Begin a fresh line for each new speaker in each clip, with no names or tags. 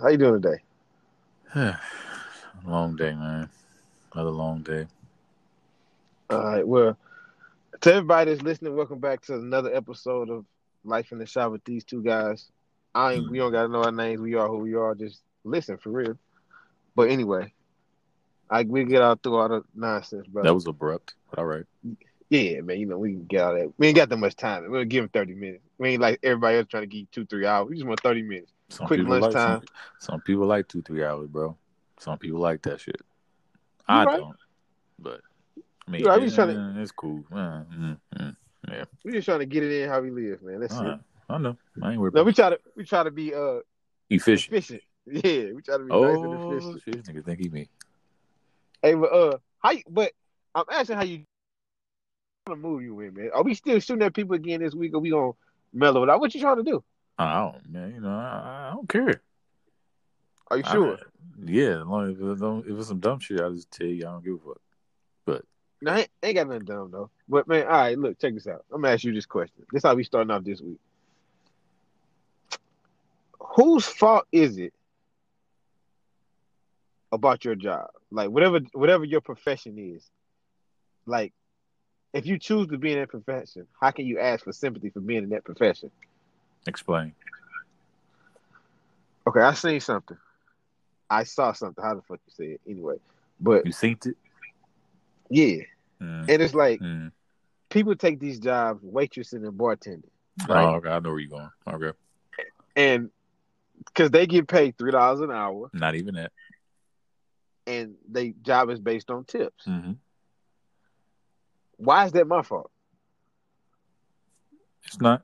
How you doing today?
long day, man. Another long day.
All right. Well, to everybody that's listening, welcome back to another episode of Life in the Shop with these two guys. I ain't, hmm. we don't gotta know our names. We are who we are. Just listen for real. But anyway, I we get out through all the nonsense, bro.
That was abrupt, all right.
Yeah, man. You know we can get out that. We ain't got that much time. We'll give him thirty minutes. We ain't like everybody else trying to give you two, three hours. We just want thirty minutes.
Some
Quick
people like
lunchtime.
some, some people like two, three hours, bro. Some people like that shit. I
right.
don't. But I mean,
You right,
yeah,
just
it's cool. Uh, mm, mm, yeah,
We just trying to get it in how we live, man. That's
all
it.
I know. I ain't worried
No, we try to we try to be uh
efficient.
efficient. Yeah, we try to be nice and
Oh,
efficient.
shit, nigga think he me.
Hey, but uh, how? You, but I'm asking how you want to move you in, man. Are we still shooting at people again this week, or we gonna mellow it out? What you trying to do?
I don't, man. You know, I, I don't care.
Are you
I-
sure?
yeah, as long as if it's some dumb shit, I'll just tell you I don't give a fuck.
No, I ain't, ain't got nothing dumb though. But man, all right, look, check this out. I'm gonna ask you this question. This how we starting off this week. Whose fault is it about your job? Like whatever whatever your profession is. Like if you choose to be in that profession, how can you ask for sympathy for being in that profession?
Explain.
Okay, I seen something. I saw something. How the fuck you say it? Anyway, but
You synced it?
yeah,
Mm,
and it's like
mm.
people take these jobs, waitressing and bartending,
Oh,
right?
okay. I know where you're going. Okay.
and because they get paid three dollars an hour,
Not even that.
and they job is based on tips.
hmm
Why is that my fault?
It's not.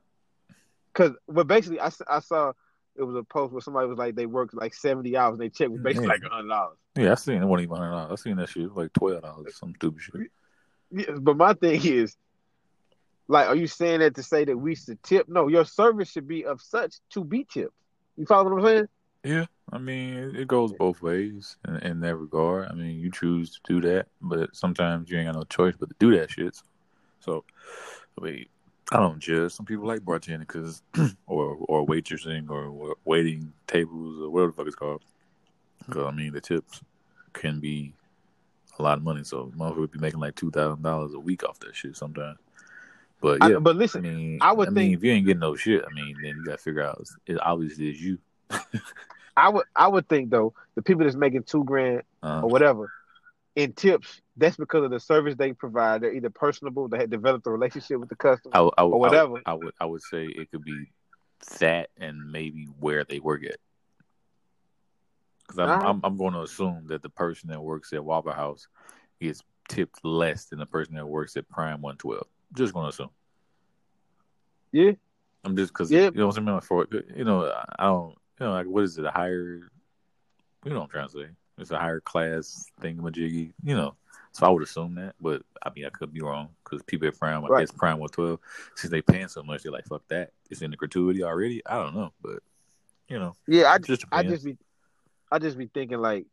Because well, basically, I, I saw it was a post where somebody was like they worked like seventy hours and they check was basically
Yeah.
like hundred dollars.
Yeah, I seen it. wasn't even hundred dollars. I seen that shit like twelve dollars, some stupid shit.
Yeah, but my thing is, like, are you saying that to say that we should tip? No, your service should be of such to be tipped. You follow what I'm saying?
Yeah, I mean it, goes both ways in, in that regard. I mean you choose to do that, but sometimes you ain't got no choice but to do that shit. So, I mean, I don't judge. Some people like bartending because, or or waitressing or waiting tables or whatever the fuck it's called. Because I mean the tips can be a lot of money. So motherfucker would be making like two thousand dollars a week off that shit sometimes. But
I-
yeah,
but
I
listen,
mean,
I would
I mean,
think-
if you ain't getting no shit, I mean, then you gotta figure out it obviously is you.
I would I would think though the people that's making two grand
Um,
or whatever in tips, that's because of the service they provide. They're either personable, they had developed a relationship with the customer.
I, I,
or whatever.
I would, I would I would say it could be that and maybe where they work at. Because I'm,
Alright.
I'm I'm going to assume that the person that works at Waffle House gets tipped less than the person that works at Prime One Twelve. Just going to assume.
Yeah.
I'm just because
Yeah.
you know what I mean. For you know, I- I don't you know like what is it a higher? You know what I'm trying to say? It's a higher class thingamajiggy. You know. So I would assume that, but I mean I could be wrong because people at Prime, I
Right.
guess Prime One Twelve, since they paying so much, they're like fuck that. It's in the gratuity already. I don't know, but you know,
Yeah, I
just
I just be I just be thinking like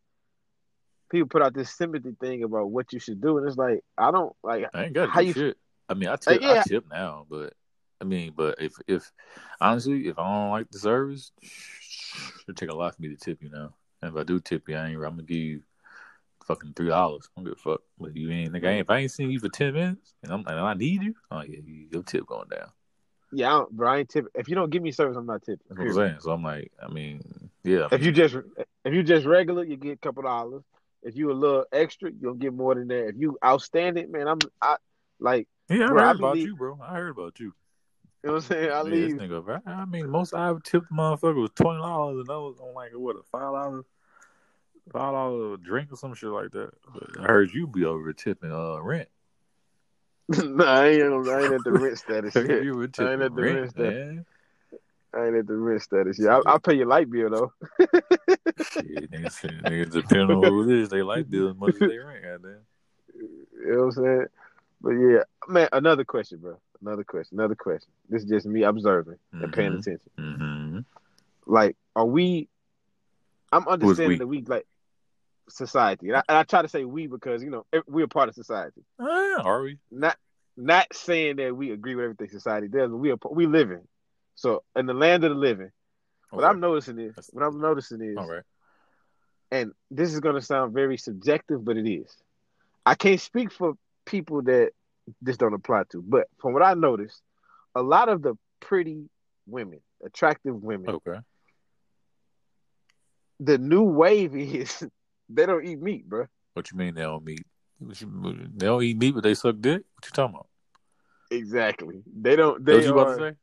people put out this sympathy thing about what you should do, and it's like I don't like
I ain't got
how you-
shit. I mean, I uh, tip,
yeah.
I tip now, but I mean, but if if honestly, if I don't like the service, it'd take a lot for me to tip you now. And if I do tip you, I ain't. I'm gonna give you fucking three dollars. I don't give a fuck. But you ain't nigga. I ain't- If I ain't seen you for ten minutes and I'm and I need you, oh yeah, you, your tip going down.
yeah, I don't, bro. I ain't tipping. If you don't give me service, I'm not tipping.
That's what I'm saying. So I'm like, I mean, yeah. I
If you just if you just regular, you get a couple dollars. If you a little extra, you'll get more than that. If you outstanding, man, I'm I like
yeah, I
bro, I
heard about
believe-
you, bro. I heard about you.
you know what I'm saying. I
Yeah, this
leave.
nigga, bro. I mean, most I tipped the motherfucker was twenty dollars, and I was on like what a five dollars, five dollar drink or some shit like that. But I heard you be over tipping uh rent.
no, I ain't, I ain't at the rent status yet.
you were
I ain't
tipping
at the
rent,
rent status.
man.
I ain't at the rent status yet. I, I'll pay your light bill though.
Shit, niggas, niggas depending on who it is, they like bill as much as they rent. Goddamn.
You know what I'm saying? But yeah, man. Another question, bro. Another question. Another question. This is just me observing and paying
Mhm.
attention.
Mm-hmm.
Like, are we? I'm understanding that we like society, and I, and I try to say we because you know we're part of society.
Uh, are we?
Not not saying that we agree with everything society does, but we are we living. So in the land of the living, What I'm noticing is what I'm noticing is
All right.
and this is going to sound very subjective, but it is. I can't speak for people that this don't apply to, but from what I noticed, a lot of the pretty women, attractive women,
Okay.
the new wave is they don't eat meat, bro.
What you mean they don't you, they don't eat meat, but they suck dick. What you talking about?
Exactly. They don't. They
what you about
are.
to say?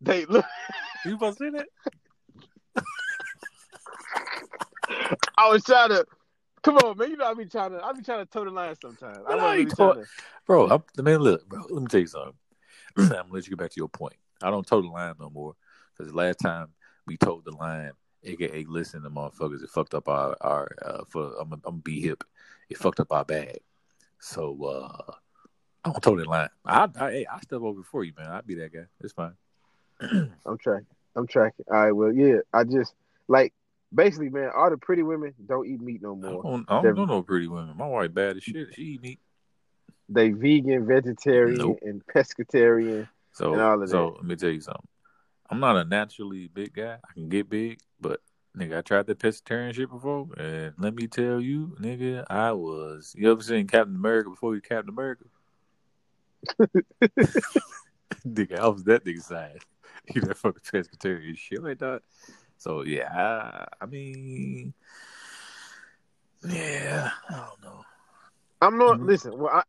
They look.
You about to say that?
I was trying to. Come on, man. You know I be trying to. I be trying to toe the line sometimes. I
No,
really to.
Bro, I'm, the man, look, bro. Let me tell you something. I'm gonna let you get back to your point. I don't toe the line no more because the last time we told the line, aka listen to motherfuckers, it fucked up our our. Uh, for I'm I'm gonna be hip. It fucked up our bag. So uh I don't the line. I I hey, I step over for you, man. I'd be that guy. It's fine.
I'm tracking. I'm tracking. All right. Well, yeah. I just like basically, man. All the pretty women don't eat meat no
I
more.
don't, I don't know no pretty women. My wife bad as shit. She eat meat.
They vegan, vegetarian,
Nope.
and pescatarian.
So,
And
so
that.
let me tell you something. I'm not a naturally big guy. I can get big, nigga, I tried that pescatarian shit before, and let me tell you, nigga, I was. You ever seen Captain America before you Captain America? nigga, I was that nigga size. You that fucking pescatarian shit like that. So yeah, I, I mean, yeah, I don't know.
I'm not.
Mhm.
Listen. Well, I,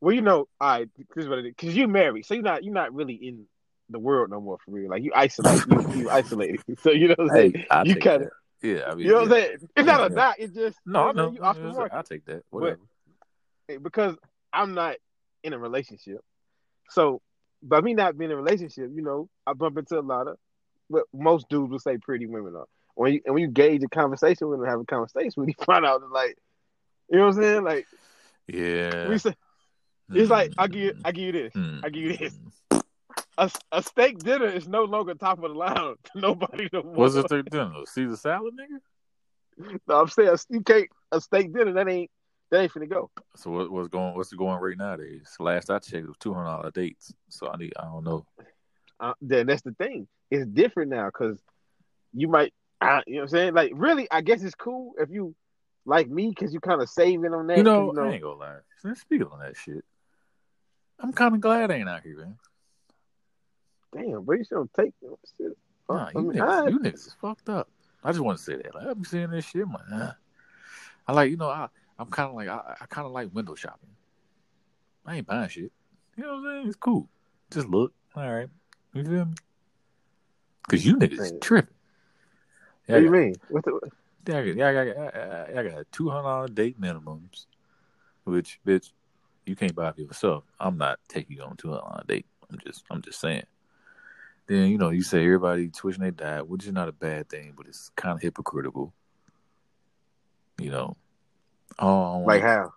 well, you know, I This is what it is. Because you married, so you're not. You're not really in the world no more for real. Like you isolate. you you isolated. So you know what I'm saying.
Hey, I
you
take
kinda-
Yeah, I mean,
You know what I'm
yeah.
saying? It's not a
Yeah.
knock. It's just
No, I
you,
know.
you off the market.
I'll take that. Whatever.
because I'm not in a relationship. So by me not being in a relationship, you know, I bump into a lot of what most dudes would say pretty women are. When you and when you gauge a conversation with them, have a conversation with, you find out that like, you know what I'm saying? Like
Yeah.
we say, it's like I give you, I give you this,
Mm.
I give you this. A, a steak dinner is no longer top of the line nobody no more.
What's the third dinner? Caesar salad, nigga?
No, I'm saying you can't a steak dinner that ain't that ain't finna go.
So what, what's going? What's going rate nowadays? Last I checked, it was two hundred dollar dates. So I need. I don't know.
uh, then that's the thing. It's different now because you might, uh, you know what I'm saying? Like, really, I guess it's cool if you like me because you kind of saving on that.
You
'cause,
know, I ain't gonna lie. Let's speak on that shit. I'm kind of glad I ain't out here, man.
Damn, but you don't take shit.
Nah,
I
you,
mean,
niggas,
I-
you niggas is fucked up. I just want to say that. Like, I'm seeing this shit. I'm like, nah. I like, you know, I, I'm kind of like, I, I kind of like window shopping. I ain't buying shit. You know what I'm saying? It's cool. Just look. All right. You feel me? Because you niggas
Man.
tripping.
What do you mean? What the,
Yeah, I got, yeah, I got, I, I got two hundred dollar date minimums, which bitch, you can't buy for yourself. I'm not taking you on two hundred dollar date. I'm just, I'm just saying. Then you know, you say everybody twitching their diet, which is not a bad thing, but it's kind of hypocritical. You know, oh,
like how?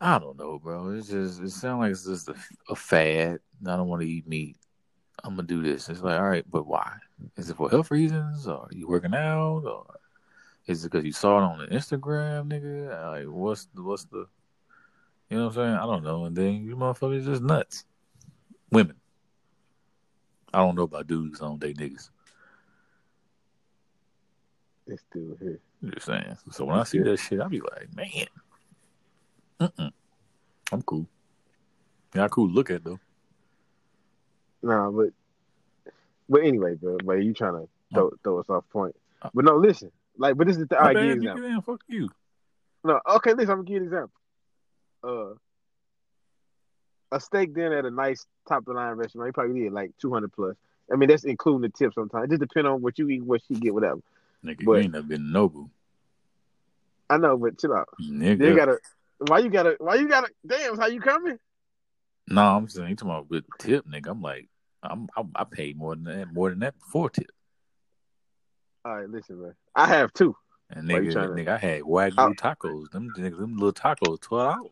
I don't know, bro. It's just, it sounds like it's just a, a fad. I don't want to eat meat. I'm gonna do this. It's like, all right, but why? Is it for health reasons, or are you working out, or is it because you saw it on the Instagram, nigga? Like, what's the, what's the, you know what I'm saying? I don't know. And then you motherfuckers just nuts. Women. I don't know about dudes. I don't date niggas.
This dude here.
I'm just saying. So when I see that shit, I be like, man. I'm cool. Yeah, I cool. Look at though.
Nah, but but anyway, bro. But you trying to throw, throw us off point? But no, listen. Like, but this is the I
bad,
give you
nigga,
example.
fuck you.
No, okay, listen. I'm gonna give you an example. Uh, a steak dinner at a nice top of the line restaurant, you probably get like two hundred plus. I mean, that's including the tip. Sometimes it just depends on what you eat, what she get, whatever.
Nigga,
But-
you ain't never been to Nobu.
I know, but chill out.
Nigga.
You gotta. Why you gotta? Why you gotta? Damn, how you coming?
No, I'm saying you talking about with tip, nigga. I'm like, I'm I, I paid more than that, more than that before tip.
All right, listen, man. I have two.
And nigga, nigga, I had wagyu
I-
tacos. Them niggas, them little tacos, twelve dollars.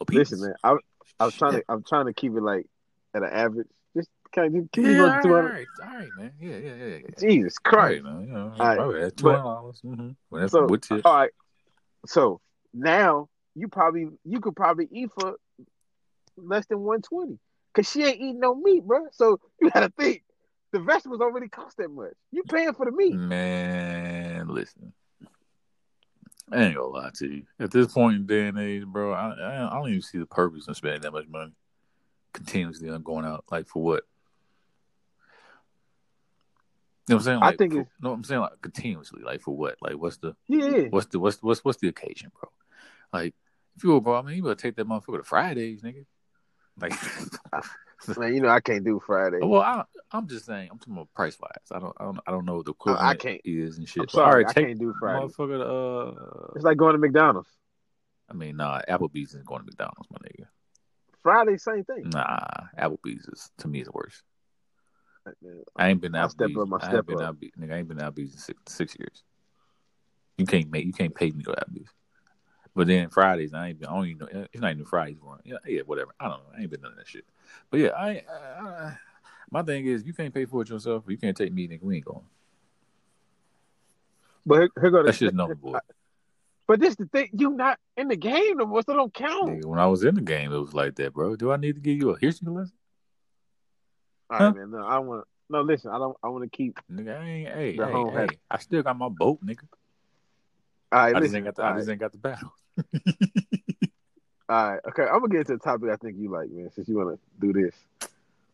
a piece.
Listen, man. I, I was trying to. I'm trying to keep it like at an average. Just kind of keep
Yeah,
it
all right,
two
all
hundred.
right, all right, man. Yeah, yeah, yeah, yeah.
Jesus
Right,
Christ.
man. You know,
All right,
all right, hundred dollars. Mm-hmm. Well, that's
So, all right. So now you probably you could probably eat for less than one twenty because she ain't eating no meat, bro. So you gotta think the vegetables don't really cost that much. You paying for the meat.
Man, listen. I ain't gonna lie to you. At this point in day and age, bro, I, I, don't even see the purpose in spending that much money continuously on going out. Like for what? You know what I'm saying?
I think
for,
it's-
no, I'm saying like continuously. Like for what? Like what's the
Yeah.
what's the what's what's what's the occasion, bro? Like if you go, bro, I mean, you better take that motherfucker to Fridays, nigga. Like, ah,
Man, you know I can't do Friday.
well, I, I'm just saying, I'm talking about price wise. I don't, I don't, I don't know what the equivalent
can't.
is and shit.
I'm sorry,
right,
I can't do Friday.
motherfucker. Uh,
It's like going to McDonald's.
I mean, nah, Applebee's isn't going to McDonald's, my nigga.
Friday, same thing.
Nah, Applebee's is to me is worse.
Man,
I ain't been
I'll step
Applebee's.
up my
I
step
ain't been. Applebee's. Nigga, I ain't been Applebee's in six, six years. You can't make, you can't pay me to go to Applebee's. But then Fridays, I ain't been. I don't even know. It's not even Fridays. One. Yeah, yeah, whatever. I don't know. I ain't been none of that shit. But yeah, I. I, my thing is, you can't pay for it yourself. You can't take me, nigga. We ain't going.
But here, here go
That's just number boy.
But this the thing, you not in the game no more, so don't count.
Nigga, when I was in the game, it was like that, bro. Do I need to give you a history lesson?
All
Huh?
right, man. No, I want. No, listen. I don't. I want to keep.
Nigga, I ain't. Hey, hey,
whole
hey. I still got my boat, nigga.
All right,
I just
listen.
ain't got the. I
right,
just ain't got the battle.
all right, okay. I'm gonna get into the topic I think you like, man. Since you want to do this.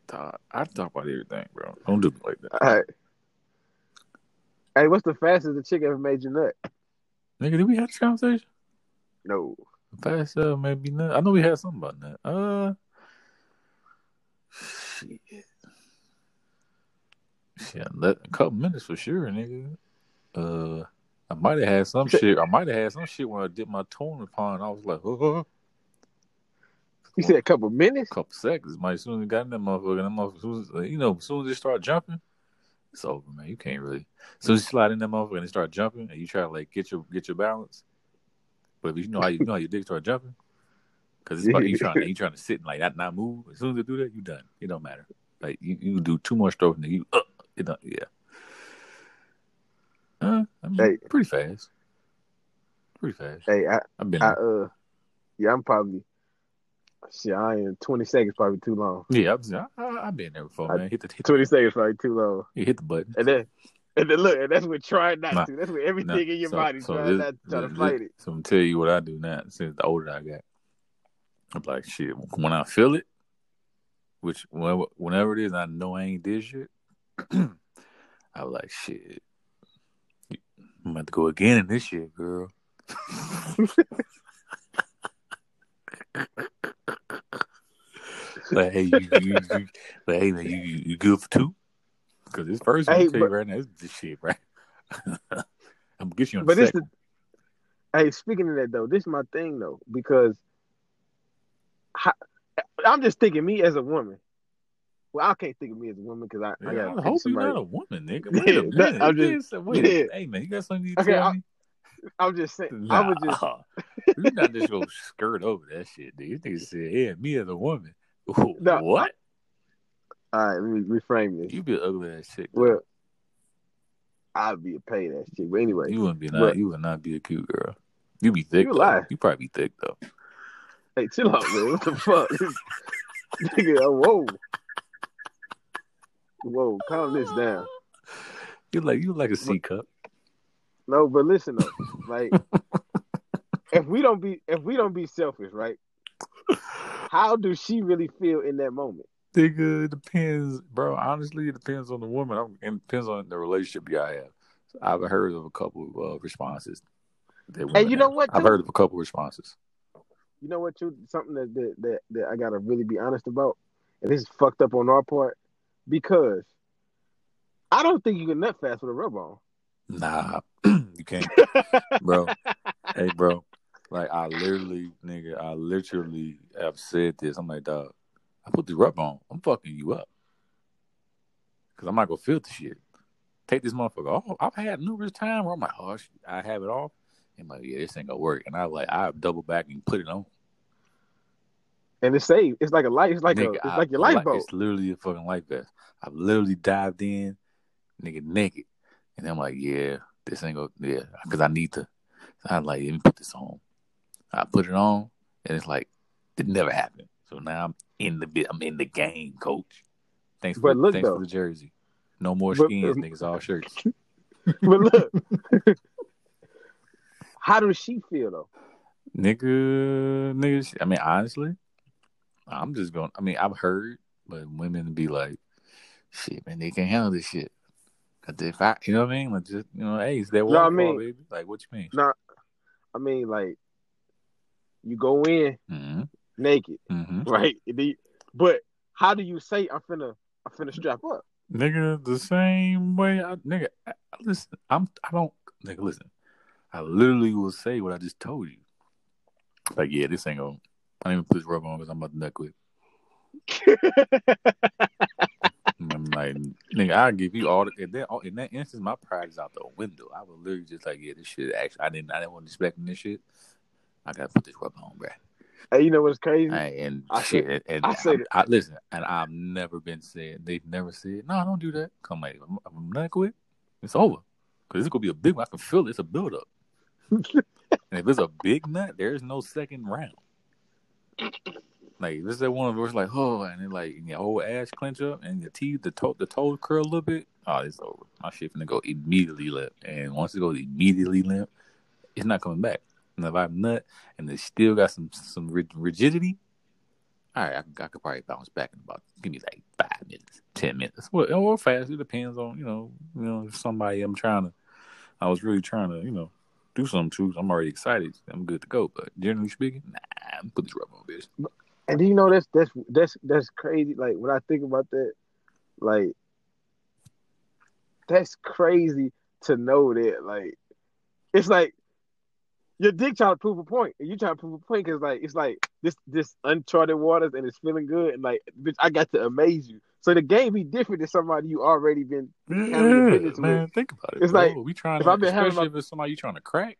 Todd, I talk about everything, bro. Don't do me like that,
All right. Hey, what's the fastest the chick ever made you nut?
nigga. Did we have this conversation?
No.
Fast uh, maybe not. I know we had something about that. Uh, shit. Shit, let, a couple minutes for sure, nigga. Uh, I might have had some shit. I might have had some shit when I did my toe upon. I was like, oh,
You said a couple minutes.
A couple seconds. Might as soon as it got in that motherfucker, that motherfucker, you know, as soon as it start jumping, it's over, man. You can't really. So you slide in that motherfucker and it start jumping, and you try to like get your get your balance, but if you know how you, you know how your dick start jumping, because it's about you trying to you trying to sit and like not not move. As soon as you do that, you done. It don't matter. Like you, you do two more strokes and then you uh, it don't yeah. Uh, I mean,
Hey.
pretty fast. Pretty fast.
Hey, I,
I've been.
I, uh, yeah, I'm probably. Shit, I ain't 20 seconds probably too long.
yeah, I've, I, I, been there before,
I-
man. Hit the hit,
20 seconds probably too long.
You hit the button.
And then, and then look, and that's what trying not
Nah.
to. That's what everything
Nah,
in your
so-
body
so
trying
this-
not to fight it.
So I'm gonna tell you what I do now. Since the older I got, I'm like shit. When I feel it, which whenever, whenever it is, I know I ain't this shit. I was like shit. I'm about to go again in this shit, girl. like hey, you, you, you, like, hey man, you, you good for two? Because this first one,
Hey,
tell you
but-
right now, this this shit, right? I'm gonna get you on
But
the
this
second.
the hey, speaking of that though, this is my thing though because how, I'm just thinking me as a woman. Well, I can't think of me as a woman because I, I
Yeah,
got
I hope you're not a woman, nigga. Wait
Yeah,
a minute.
I'm just-
wait,
yeah.
hey man, you got something you
Okay,
tell
I-
me?
I'm just saying.
Nah,
I would just
you not just gonna skirt over that shit, dude. You nigga said, "Yeah, me as a woman." Ooh,
No,
what?
all right. Let me reframe this.
You be an ugly ass chick.
Well, I'd be a paid ass chick, but anyway.
you wouldn't be not.
but-
you would not be a cute girl. You be thick.
You lie.
You probably be thick though.
Hey, chill out, man. What the fuck? Nigga, oh, whoa. Whoa, calm this down.
You like you like a C cup.
No, but listen though, like if we don't be if we don't be selfish, right? How does she really feel in that moment?
Nigga, it depends, bro. Honestly, it depends on the woman. I'm, it depends on the relationship y'all have. I've heard of a couple of uh, responses.
Hey, you know
have.
what,
I've heard of a couple of responses.
You know what? You something that that, that that I gotta really be honest about, and this is fucked up on our part because I don't think you can nut fast with a rub on.
Nah, you can't, bro. hey, bro. Like I literally, nigga, I literally have said this. I'm like, dog, I put the rub on. I'm fucking you up because I'm not gonna feel the shit. Take this motherfucker off. I've had numerous times where I'm like, oh, I have it off. And I'm like, yeah, this ain't gonna work. And I like, I double back and put it on.
and it's safe. It's like a life. It's like
Nigga,
a. It's
I-
like your lifeboat.
It's literally a fucking life vest. I've literally dived in, nigga, naked, and I'm like, yeah, this ain't gonna, yeah, because I need to. I'm like, let me put this on. I put it on, and it's like it never happened. So now I'm in the bit. I'm in the game, coach. Thanks for,
look,
thanks
though.
for the jersey. No more
But-
skins, uh, niggas, all shirts.
but look, how does she feel though?
Nigga, niggas. I mean, honestly, I'm just going. I mean, I've heard, but women be like, "Shit, man, they can't handle this shit." 'Cause if I, you know what I mean? Like, just you know, hey, it's their
No, I
waterfall,
mean-
baby. Like, what you mean?
Nah, I mean like you go in
Mm-hmm.
naked,
Mm-hmm.
right? And then you- But how do you say I'm finna I'm finna strap up?
Nigga, the same way. I, nigga, I, I- listen. I'm. I don't. Nigga, listen. I literally will say what I just told you. Like, yeah, this ain't gonna. I don't even put this rubber on because I'm about to nut quick. I'm like, nigga, I'll give you all the in that, in that instance, my pride is out the window. I was literally just like, yeah, this shit actually I didn't I didn't want to expecting this shit. I gotta put this rubber on, bruh.
Hey, you know what's crazy?
I, and
I
shit,
said-
and,
I said
I'm- I, listen, and I've never been said they've never said, no, don't do that. Come like, I'm, I'm not quit. It's over because it's gonna be a big one. I can feel it. It's a build up. and if it's a big nut, there's no second round. Like if it's that one where it's like, oh, and then like your whole ass clench up and your teeth, the toe, the toes curl a little bit. Oh, it's over. My shit finna go immediately limp, and once it goes immediately limp, it's not coming back. And if I'm nut and it still got some some rigidity, all right, I, I could probably bounce back in about give me like five minutes, ten minutes, well, or fast. It depends on you know, you know, if somebody I'm trying to, I was really trying to, you know, do something to. I'm already excited. I'm good to go. But generally speaking, nah, I'm put this rubber on, bitch.
And do you know that's that's that's that's crazy. Like when I think about that, like that's crazy to know that. Like it's like your dick trying to prove a point, and you trying to prove a point because like it's like this this uncharted waters, and it's feeling good, and like bitch, I got to amaze you. So the game be different than somebody you already been. business
man, think about it.
It's
bro.
like,
we trying
if
to,
I've been having
especially
my-
if it's somebody you trying to crack,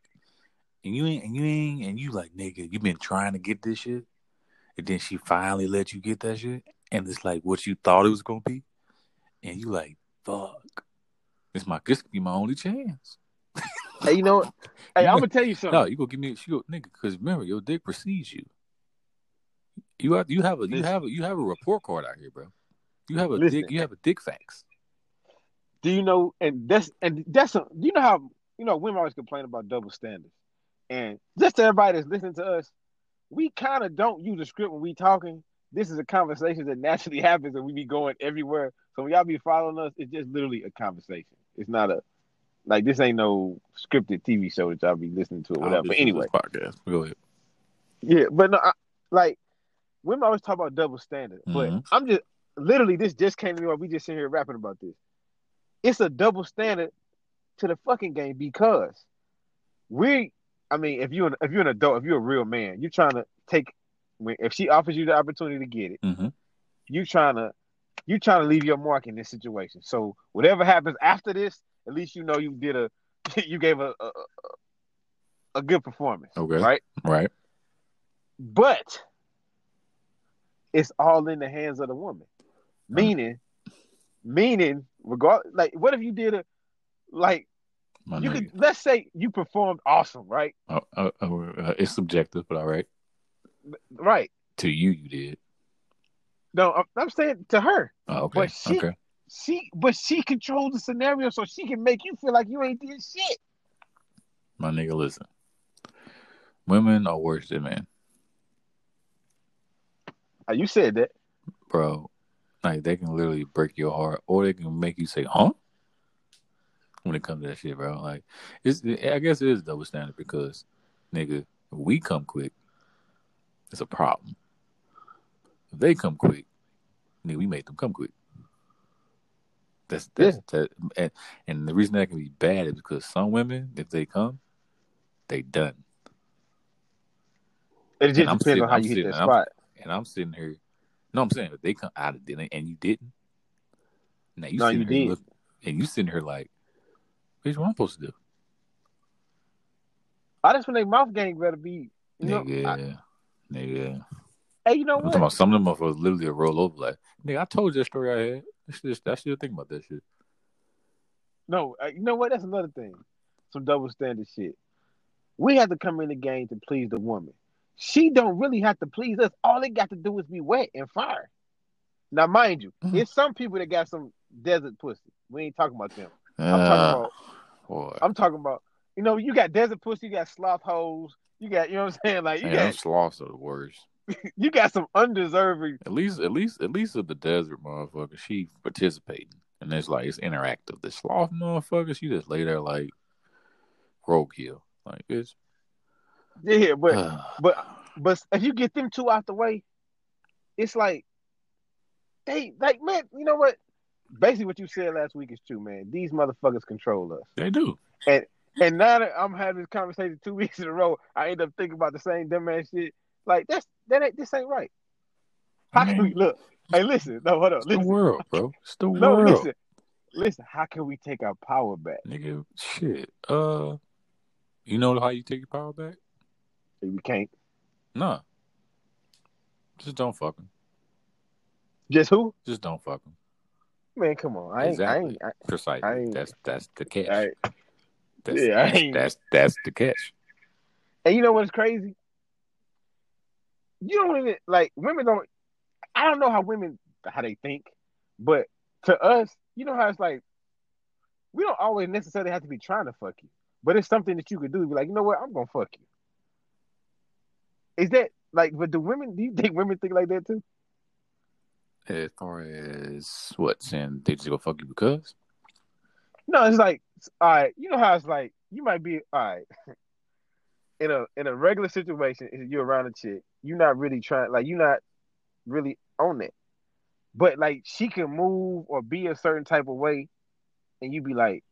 and you ain't, and you ain't, and you like, nigga, you been trying to get this shit, and then she finally let you get that shit, and it's like what you thought it was gonna be, and you like, fuck, this my this could be my only chance.
Hey, you know, what? hey, I'm gonna tell you something.
No, you gonna give me, a go, nigga, because remember your dick precedes you. You have, you have a, you have a, you have a report card out here, bro. You have a
Listen.
dick, you have a dick facts.
Do you know? And that's and that's a, you know how you know women always complain about double standards, and just to everybody that's listening to us, we kind of don't use a script when we talking. This is a conversation that naturally happens, and we be going everywhere. So when y'all be following us, it's just literally a conversation. It's not a like this ain't no scripted TV show that y'all be listening to or whatever. But anyway,
podcast. Go ahead.
yeah, but no, I, like women always talk about double standard, but
Mhm.
I'm just literally this just came to me while we just sitting here rapping about this. It's a double standard to the fucking game because we, I mean, if you if you're an adult, if you're a real man, you're trying to take when if she offers you the opportunity to get it,
Mm-hmm.
you trying to you trying to leave your mark in this situation. So whatever happens after this, at least you know you did a you gave a a, a- good performance,
Okay.
right?
Right.
But it's all in the hands of the woman. Meaning, meaning, regard like, what if you did a like
My
you could let's say you performed awesome, right?
Uh, uh, uh, it's subjective, but all right.
Right.
To you, you did.
No, I'm, I'm saying to her,
Oh, okay.
But she-
okay.
She but she controls the scenario so she can make you feel like you ain't did shit.
My nigga, listen. Women are worse than men,
Uh, You said that.
bro. Like they can literally break your heart, or they can make you say, "Huh?" When it comes to that shit, bro. Like it's, I guess it is double standard because, nigga, if we come quick, it's a problem. If they come quick, nigga, we make them come quick. That's that's that, and, and the reason that can be bad is because some women, if they come, they done.
It
And
just
I'm
depends
sitting-
on how
I'm
you hit
sitting-
that
I'm-
spot.
And I'm sitting here. No, I'm saying if they come out of dinner and you didn't. Now you
No,
sitting
you
here
did.
look, and you sitting here like, bitch, what I'm supposed to do?
I just want they mouth game better be. You know,
nigga,
I-
nigga.
hey, you know
I'm talking about some of them motherfuckers literally a roll over like, nigga, I told you that story I had. I should, I should think about that shit.
No, uh, you know what? That's another thing. Some double standard shit. We have to come in the game to please the woman. She don't really have to please us. All they got to do is be wet and fire. Now, mind you,
Mhm.
it's some people that got some desert pussy. We ain't talking about them. I'm
Uh,
talking about.
boy.
I'm talking about. You know, you got desert pussy. You got sloth hoes. You got. You know what I'm saying? Like you
Man,
got.
sloths are the worst.
You got some undeserving.
At least, at least, at least of the desert motherfucker, she participating, and it's like it's interactive. The sloth motherfucker, she just lay there like roadkill, like it's.
Yeah, but but but if you get them two out the way, it's like they like man. You know what? Basically, what you said last week is true, man. These motherfuckers control us.
they do.
And and now that I'm having this conversation two weeks in a row, I end up thinking about the same dumbass shit. Like that's that ain't this ain't right. How can we look? Hey, listen, no, hold on,
It's the world, bro. It's the
No,
world,
listen, listen. How can we take our power back?
nigga. Shit. Uh, you know how you take your power back?
We can't.
Nah. Just don't fuck him.
Just who?
Just don't fuck him.
Man, come on. I ain't. I
Exactly.
ain't. I,
Precisely.
I ain't-
that's that's the catch.
I,
that's,
yeah, I
that's, that's that's the catch.
And you know what's crazy? You don't even like women don't I don't know how women how they think, but to us, you know how it's like we don't always necessarily have to be trying to fuck you. But it's something that you could do. Be like, you know what, I'm gonna fuck you. Is that like but do women do you think women think like that too?
As far as what saying they just go fuck you because
No, it's like all right, you know how it's like you might be all right. In a in a regular situation, if you're around a chick, you're not really trying like you're not really on it. But like she can move or be a certain type of way and you'd be like,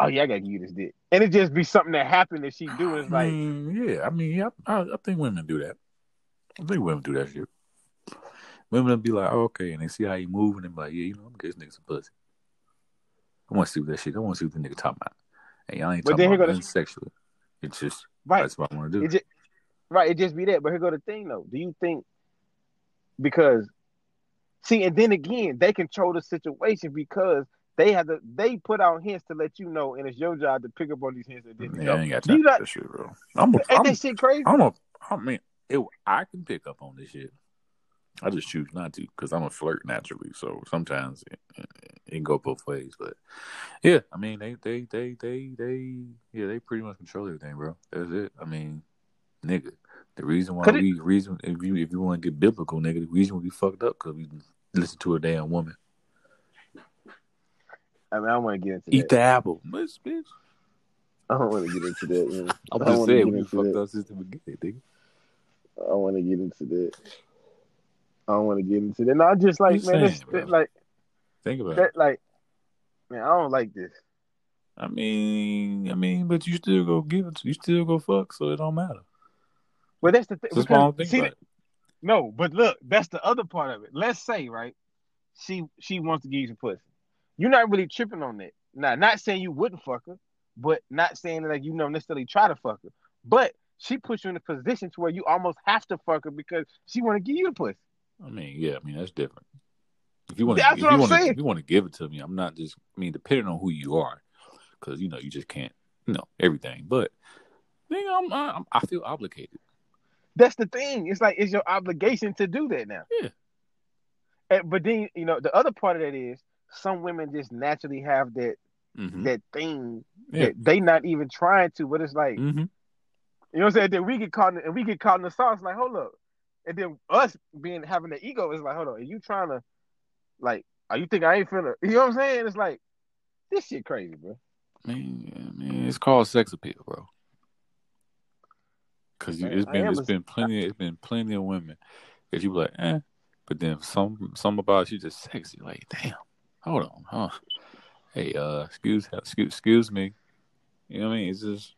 Oh yeah, I gotta give you this dick. And it just be something that happened that she do. It's like
yeah, I mean, yeah, I, I think women do that. I think women do that shit. Women will be like, oh, okay, and they see how you move, and they be like, yeah, you know, I'm getting this nigga some pussy. I want to see what that shit. I want to see what the nigga talking about. And y'all ain't
But
talking about
the-
sexually. It's just
right.
that's what I want to do.
It just, right, it just be that. But here go the thing though. Do you think because see, and then again, they control the situation because they have to they put out hints to let you know, and it's your job to pick up on these hints and then
yeah, I ain't got time
you
for
not-
shit, bro. I'm a,
Ain't
I'm,
that shit crazy?
I'm a, I mean, it, I can pick up on this shit. I just choose not to because I'm a flirt naturally. So sometimes it, it, it can go both ways. But yeah, I mean, they, they, they, they, they, yeah, they pretty much control everything, bro. That's it. I mean, nigga, the reason why
Could it-
we reason if you if you want to get biblical, nigga, the reason we fucked up because we listen to a damn woman
I mean, I want to get into
eat
that.
the apple, bitch. bitch.
I don't want to get into that. Man.
I'm just saying we fucked
that.
up since the beginning, nigga.
I want to get into that. I don't want to get into that. No, I just like man,
saying,
like
Think about it.
Like man, I don't like this.
I mean, I mean, but you still go give it. To, You still go fuck, so it don't matter.
Well, that's the thing.
That's why I don't
because-
think
see,
about.
No, but look, that's the other part of it. Let's say, right, she she wants to give you some pussy. You're not really tripping on that. Now, not saying you wouldn't fuck her, but not saying that like you don't necessarily try to fuck her. But she puts you in a position to where you almost have to fuck her because she want to give you the pussy.
I mean, yeah, I mean that's different. If you want to,
That's
if
what
you
I'm
to,
saying.
if you want to give it to me, I'm not just. I mean, depending on who you are, because you know you just can't, you know, everything. But I'm, I'm, I feel obligated.
That's the thing. It's like it's your obligation to do that now.
Yeah.
And, but then you know the other part of that is some women just naturally have that
hmm
that thing
Yeah.
that they not even trying to, but it's like
hmm
you know what I'm saying. Then we get caught in, and we get caught in the sauce. Like hold up, and then us being having the ego is like hold on, are you trying to like? Are you think I ain't finna? You know what I'm saying? It's like this shit crazy, bro.
Man, mean, I mean, it's called sex appeal, bro. Because
Man,
it's been it's
a-
been plenty it's been plenty of women that you be like, eh, but then some some about you just sexy. Like, damn, hold on, huh? Hey, uh, excuse excuse excuse me. You know what I mean? It's just,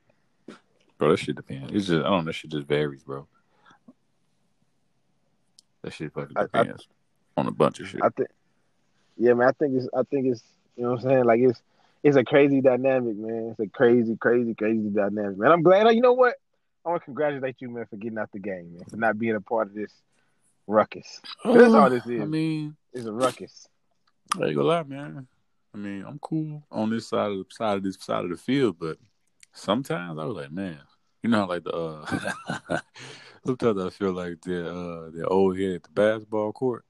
bro. That shit depends. It's just I don't know. That shit just varies, bro. That shit fucking
I- I-
on a bunch of shit.
I think, yeah, man. I think it's, I think it's, you know what I'm saying. Like it's, it's a crazy dynamic, man. It's a crazy, crazy, crazy dynamic, man. I'm glad. You know what? I want to congratulate you, man, for getting out the game, man, for not being a part of this ruckus. That's all this is.
I mean,
It's a ruckus.
I ain't gonna lie, man. I mean, I'm cool on this side of the side of this side of the field, but sometimes I was like, man, you know, how, like the uh, sometimes I feel like the uh, the old head at the basketball court,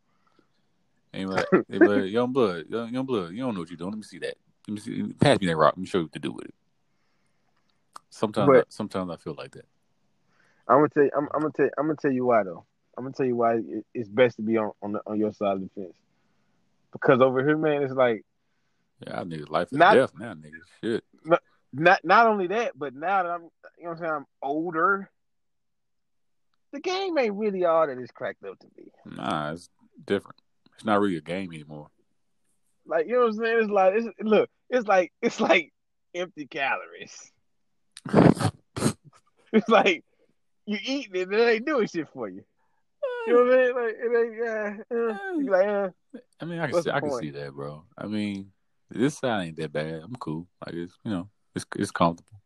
And like, they be like, young blood, young, young blood, you don't know what you're doing. Let me see that. Let me see. Pass me that rock. Let me show you what to do with it. Sometimes,
But-
I, sometimes I feel like that.
I'm gonna tell you. I'm, I'm gonna tell. I'm gonna tell you why though. I'm gonna tell you why it's best to be on on, the, on your side of the fence. Because over here, man, it's like
Yeah, I need life and
Not-
death now, niggas. Shit.
Not not only that, but now that I'm, you know, what I'm saying I'm older. The game ain't really all that it's cracked up to be.
Nah, it's different. It's not really a game anymore.
Like you know what I'm saying? It's like it's, look, it's like it's like empty calories. It's like you eating it and it ain't doing shit for you. You know what I mean? Like it ain't. Uh, uh, you like, uh,
I mean, I can see, I can see that, bro. I mean, this side ain't that bad. I'm cool. Like it's you know, it's it's comfortable.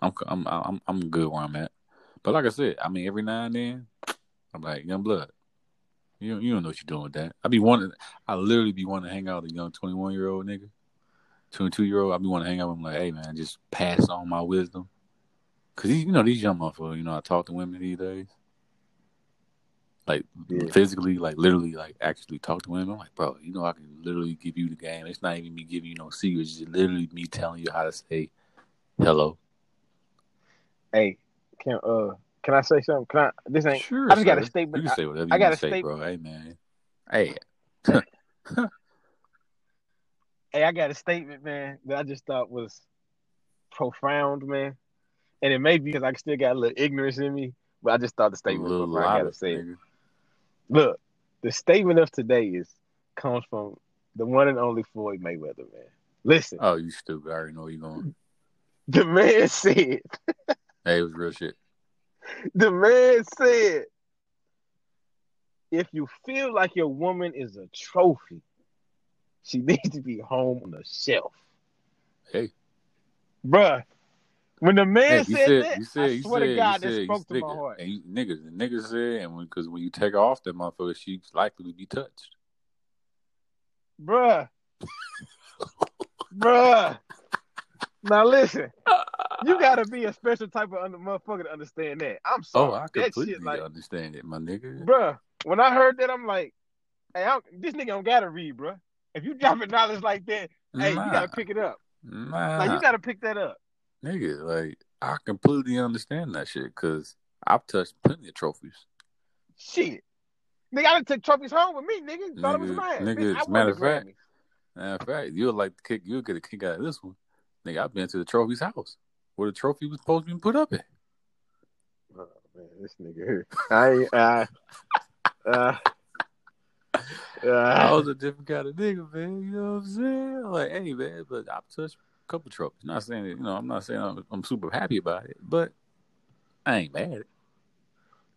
I'm I'm I'm I'm good where I'm at. But like I said, I mean, every now and then, I'm like young blood. You you don't know what you're doing with that. I be wanting, I literally be wanting to hang out with a young 21 year old nigga, 22 year old. I be wanting to hang out with him like, hey man, just pass on my wisdom. Cause these, you know these young motherfuckers, you know, I talk to women these days. Like
Yeah.
physically, like literally, like actually talk to him. I'm like, bro, you know, I can literally give you the game. It's not even me giving you no secrets. It's just literally me telling you how to say hello.
hey, can uh, can I say something? Can I? This ain't.
Sure,
I just got a
sir.
statement.
You can say whatever you
I got
want
a
to say,
statement.
bro. Hey, man. Hey,
Hey, I got a statement, man, that I just thought was profound, man. And it may be because I still got a little ignorance in me, but I just thought the statement was profound. I
lot
gotta say
nigga.
Look, the statement of today is comes from the one and only Floyd Mayweather, man. Listen,
Oh, you stupid. I already know where you going.
the man said,
Hey, it was real shit.
the man said, if you feel like your woman is a trophy, she needs to be home on the shelf.
Hey,
Bruh, when the man said,
said,
that,
you said,
I
you
swear
said,
to God,
you
that spoke to my heart.
and you, niggas, the niggas said, and because when, you take her off, that motherfucker, she's likely to be touched.
Bruh. Bruh. Now listen, you gotta be a special type of under, motherfucker to understand that. I'm sorry.
Oh, I
that
completely
shit, like,
understand it, my nigga.
bruh. When I heard that, I'm like, hey, I, this nigga don't gotta read, bruh. If you dropping knowledge like that, hey, you gotta pick it up.
nah,
Like, you gotta pick that up.
Nigga. Like, I completely understand that shit because I've touched plenty of trophies.
Shit. Nigga, I done took trophies home with me, nigga. Thought it was
Nigga-
mine.
nigga,
Bitch, I
as a matter of fact. Matter of fact, you'll like the kick. You'll get a kick out of this one, nigga. I've been to the trophy's house where the trophy was supposed to be put up at.
Oh, man, this nigga here. I ain't, uh, uh,
I
uh,
was a different kind of nigga, man. You know what I'm saying? Like, hey, man, but I've touched couple trophies. Not saying that, you know, I'm not saying I'm, I'm super happy about it, but I ain't mad.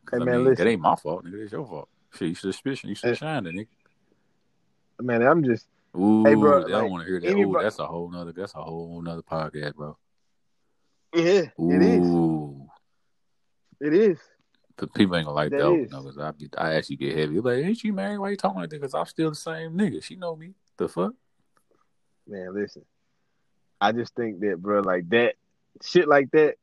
'Cause,
Hey,
I
man,
mean,
listen.
that ain't my fault, nigga. It's your fault. Shit, you should have You should shined, it, nigga.
man, I'm just,
Ooh,
Hey, bro,
they
like,
don't want to hear that. Ooh,
anybody-
that's a whole nother. That's a whole nother podcast, bro.
yeah, it is.
Ooh.
It is.
But people ain't gonna like
That
that, because I be, I actually get heavy. Like, ain't you married? Why you talking like that? Because I'm still the same nigga. She know me. The fuck?
Man, listen. I just think that, bro, like that shit like that,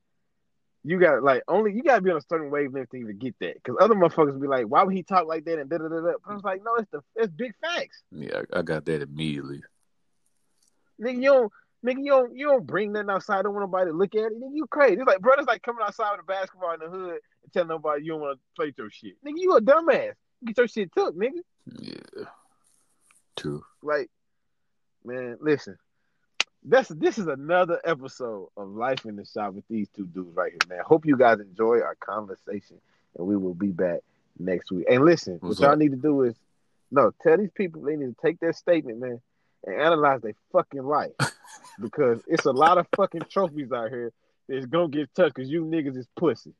you got like only you gotta be on a certain wavelength to even get that. Because other motherfuckers be like, why would he talk like that and da da da da? But I was like, no, it's the it's big facts.
Yeah, I, I got that immediately.
Nigga, you don't nigga, you don't you don't bring nothing outside, don't want nobody to look at it. Nigga, you crazy. It's like, bro, it's like coming outside with a basketball in the hood and telling nobody you don't want to play your shit. Nigga, you a dumbass. Get your shit took, nigga.
Yeah. True.
Like, man, listen. This this is another episode of Life in the Shop with these two dudes right here, man. Hope you guys enjoy our conversation, and we will be back next week. And listen,
What's
what y'all
up?
need to do is no tell these people they need to take their statement, man, and analyze their fucking life because it's a lot of fucking trophies out here that's gonna get touched because you niggas is pussy.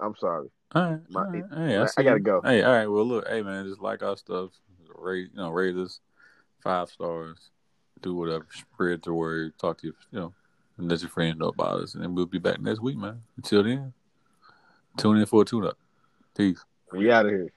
I'm sorry.
All right.
My-
all right. Hey, I,
I gotta
you.
go.
Hey, all right. Well, look, hey, man, just like our stuff, rate, you know, rate us five stars, do whatever, spread the word, talk to you, you know, and let your friends know about us, and then we'll be back next week, man. Until then, tune in for a tune up. Peace.
We out of here.